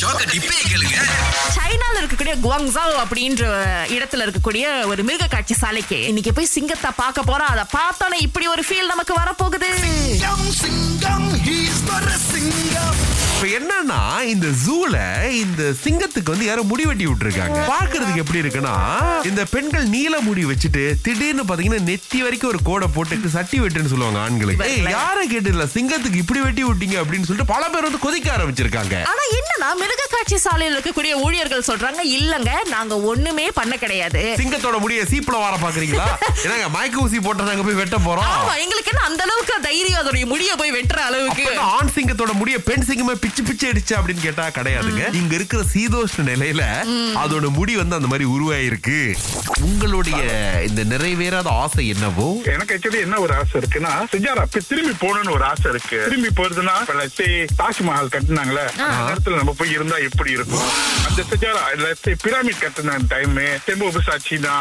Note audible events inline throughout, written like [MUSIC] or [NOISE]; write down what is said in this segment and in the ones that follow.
ஷாக்க டிப்பே கேளுங்க. சைனால இருக்கக்கூடிய குவாங்ஸாவ் அப்படின்ற இடத்துல இருக்கக்கூடிய ஒரு மிருக காட்சி சாலைக்கு இன்னைக்கு போய் சிங்கத்தை பார்க்க போறோம். அதை பார்த்தோன்னே இப்படி ஒரு ஃபீல் நமக்கு வரப்போகுது. சிங்கம் சிங்கம் சிங்கம். இப்ப என்னன்னா இந்த ஜூல இந்த சிங்கத்துக்கு வந்து யாரோ முடி வெட்டி விட்டுருக்காங்க. பாக்குறதுக்கு எப்படி இருக்குன்னா இந்த பெண்கள் நீல முடி வச்சுட்டு திடீர்னு பாத்தீங்கன்னா நெத்தி வரைக்கும் ஒரு கோடை போட்டு சட்டி வெட்டுன்னு சொல்லுவாங்க ஆண்களுக்கு யாரை கேட்டதுல சிங்கத்துக்கு இப்படி வெட்டி விட்டீங்க அப்படின்னு சொல்லிட்டு பல பேர் வந்து கொதிக்க ஆரம்பிச்சிருக்காங்க. ஆனா என்னன்னா மிருக காட்சி சாலையில் இருக்கக்கூடிய ஊழியர்கள் சொல்றாங்க இல்லங்க நாங்க ஒண்ணுமே பண்ண கிடையாது. சிங்கத்தோட முடிய சீப்புல வார பாக்குறீங்களா? [LAUGHS] என்னங்க மயக்க ஊசி போட்டு நாங்க போய் வெட்ட போறோம்? எங்களுக்கு என்ன அந்த அளவுக்கு தைரியம் அதோடைய முடிய போய் வெட்டுற அளவுக்கு? ஆண் சிங்கத்தோட முடிய பெண் சிங்கமே பிச்சு பிச்சு அடிச்சு அப்படின்னு கேட்டா கிடையாதுங்க. இங்க இருக்கிற சீதோஷ்ண நிலையில அதோட முடி வந்து அந்த மாதிரி உருவாயிருக்கு. உங்களுடைய இந்த நிறைவேறாத ஆசை என்னவோ? எனக்கு ஆக்சுவலி என்ன ஒரு ஆசை இருக்குன்னா சுஜாரா திரும்பி போகணும்னு ஒரு ஆசை இருக்கு. திரும்பி போறதுன்னா தாஜ்மஹால் கட்டினாங்களே நேரத்துல நம்ம போய் இருந்தா எப்படி இருக்கும்? அந்த சுஜாரா பிரமிட் கட்டின டைம் டெம்போ பிசாச்சினா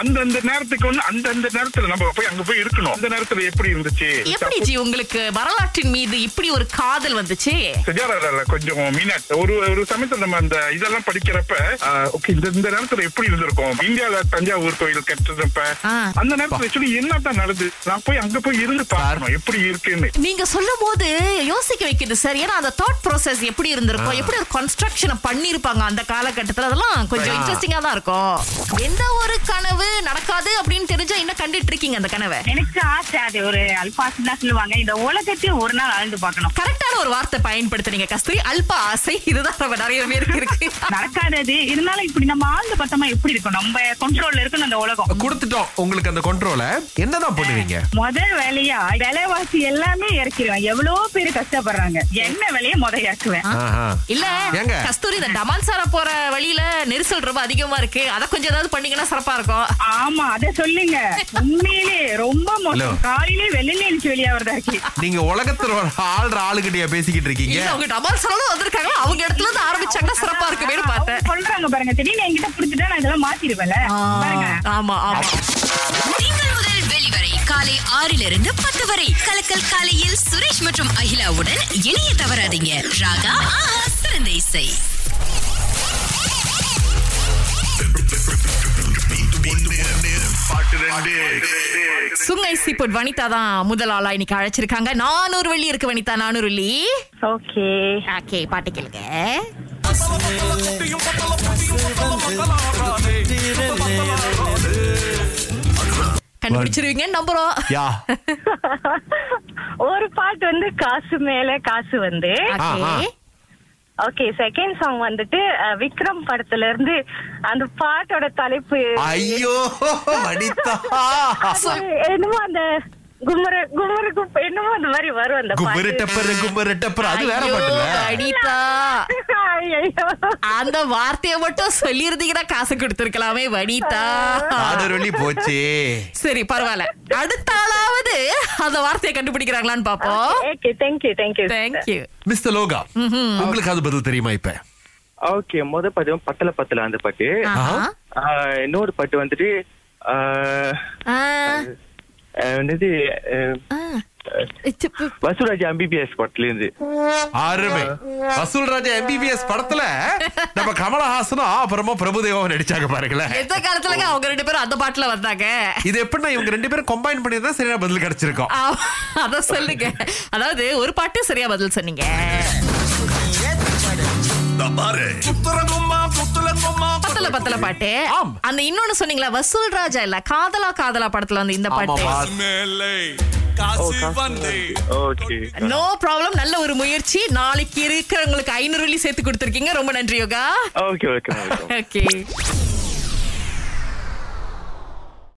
அந்த அந்த நேரத்துக்கு வந்து அந்த அந்த நேரத்துல நம்ம போய் அங்க போய் இருக்கணும். அந்த நேரத்துல எப்படி இருந்துச்சு? எப்படி உங்களுக்கு வரலாற்றின் மீது இப்படி ஒரு காதல் வந்துச்சு? சுஜாரால கொஞ்சம் மீனாட் ஒரு ஒரு சமயத்துல நம்ம அந்த இதெல்லாம் படிக்கிறப்ப ஓகே இந்த இந்த நேரத்துல எப்படி இருந்திருக்கும்? இந்தியால தஞ்சாவூர் கோயில் கட்டுறப்ப. அந்த நேரத்துல ஆக்சுவலி என்னதான் நடந்து நான் போய் அங்க போய் இருந்து பார்க்கணும் எப்படி இருக்குன்னு. நீங்க சொல்லும் போது யோசிக்க வைக்குது சார் ஏன்னா அந்த தாட் ப்ராசஸ் எப்படி இருந்திருக்கும்? எப்படி ஒரு கன்ஸ்ட்ரக்ஷனை பண்ணிருப்பாங்க அந்த காலகட்டத்துல? அதெல்லாம் கொஞ்சம். இன்ட்ரெஸ்டிங்கா தான் இருக்கும். எந்த ஒரு கனவு நடக்காது அப்படின்னு தெரிஞ்சா என்ன கண்டுட்டு இருக்கீங்க அந்த கனவை? எனக்கு ஆசை அது ஒரு அல்பாசம் தான் சொல்லுவாங்க. இந்த உலகத்தையும் ஒரு நாள் ஆழ்ந்து பார்க்கணும். கரெக்டான ஒரு வார்த்தை பயன்படுத்துறீங்க கஸ்தூரி. அல்ப ஆசை. இதுதான் நம்ம நிறைய பேருக்கு [LAUGHS] இருக்கு. நடக்காதது. இருந்தாலும் இப்படி நம்ம ஆழ்ந்து பார்த்தோமா எப்படி இருக்கும்? நம்ம கண்ட்ரோல்ல இருக்கணும் அந்த உலகம். கொடுத்துட்டோம் உங்களுக்கு அந்த கண்ட்ரோல என்னதான் பண்ணுவீங்க? முதல் வேலையா? விலைவாசி எல்லாமே இறக்கிடுவேன் எவ்வளவு பேர் கஷ்டப்படுறாங்க. என்ன வேலையை முத இறக்குவேன் ஆஹா. இல்ல? கஸ்தூரி இந்த டமான்சார போற வழியில நெரிசல் ரொம்ப அதிகமா இருக்கு. அத கொஞ்சம் ஏதாவது பண்ணீங்கன்னா சிறப்பா இருக்கும். ஆமா அத சொல்லுங்க. உண்மையிலே ரொம்ப மோசம். காலையிலே வெளியில எழுச்சி வெளியாவதா இருக்கு. நீங்க உலகத்துல ஆள்ற ஆளுகிட்டயா பேசிக்கிட்டு இருக்கீங்க? அவங்க டமான்சாரம் வந்திருக்காங்க அவங்க இடத்துல இருந்து ஆரம்பிச்சாங்கன்னா சிறப்பா இருக்குமே பார்த்தேன். சொல்றாங்க பாருங்க. திடீர்னு என்கிட்ட புடிச்சிட்டா நான் இதெல்லாம் மாத்திருவேன்ல பாருங்க. ஆமா ஆமா. திங்கள் முதல் வெளிவரை காலை ஆறிலிருந்து பத்து வரை. கலக்கல் காலையில் சுரேஷ் மற்றும் அகிலாவுடன் இணைய தவறாதீங்க. ராகா சிறந்த இசை. சுங்கை சீபுட் வனிதா தான் முதல் ஆளா இன்னைக்கு அழைச்சிருக்காங்க. நானூறு வெள்ளி இருக்கு வனிதா நானூறு வெள்ளி. ஓகே. ஓகே பாட்டு கேளுங்க. கண்டுபிடிச்சிருவீங்க நம்புறோம். யா. [LAUGHS] ஒரு பாட்டு வந்து காசு மேல காசு வந்து. ஆ. ஓகே செகண்ட் சாங் வந்துட்டு விக்ரம் படத்துல இருந்து அந்த பாட்டோட தலைப்பு. ஐயோ என்னமோ அந்த என்னமோ அந்த மாதிரி வரும் அந்த பாட்டு. டப்பரு கும்மரு டப்பரு அது வேற ஐயோ, பாட்டுல வனிதா ஐயையோ. அந்த வார்த்தையை மட்டும் சொல்லியிருந்தீங்கன்னா காசு கொடுத்திருக்கலாமே வனிதா வெள்ளி போச்சே. சரி பரவாயில்ல. அடுத்த அந்த வார்த்தையை கண்டுபிடிக்கிறாங்களான்னு பாப்போம் okay thank you thank you thank you mister லோகா உங்களுக்கு அது பதில் தெரியுமா இப்ப? ஓகே முத பாட்டு பத்தல பத்தல அந்த பாட்டு. ஆஹ், இன்னொரு பாட்டு வந்துட்டு என்னது ஆஹ், வசூராஜ் எம்பிபிஎஸ் பாட்டுல இருந்து. அருமை வசூல் ராஜா எம்பிபிஎஸ் படத்துல நம்ம கமலஹாசனும் அப்புறமா பிரபுதேவாவும் நடிச்சாங்க பாருங்களேன். எந்த காலத்துலங்க அவங்க ரெண்டு பேரும் அந்த பாட்டுல வந்தாங்க? இது எப்படின்னா இவங்க ரெண்டு பேரும் கம்பைன் பண்ணி தான் சரியான பதில் கிடைச்சிருக்கும். அத சொல்லுங்க. அதாவது ஒரு பாட்டு சரியா பதில் சொன்னீங்க. பத்தல பத்தல பாட்டு. அந்த இன்னொன்னு சொன்னீங்களா வசூல் ராஜா இல்ல காதலா காதலா படத்துல வந்து இந்த பாட்டு? காசு வந்து. ஓகே. நோ ப்ராப்ளம் நல்ல ஒரு முயற்சி. நாளைக்கு இருக்கிறவங்களுக்கு ஐநூறு வெள்ளி சேர்த்து கொடுத்துருக்கீங்க. ரொம்ப நன்றி yoga. Okay okay okay okay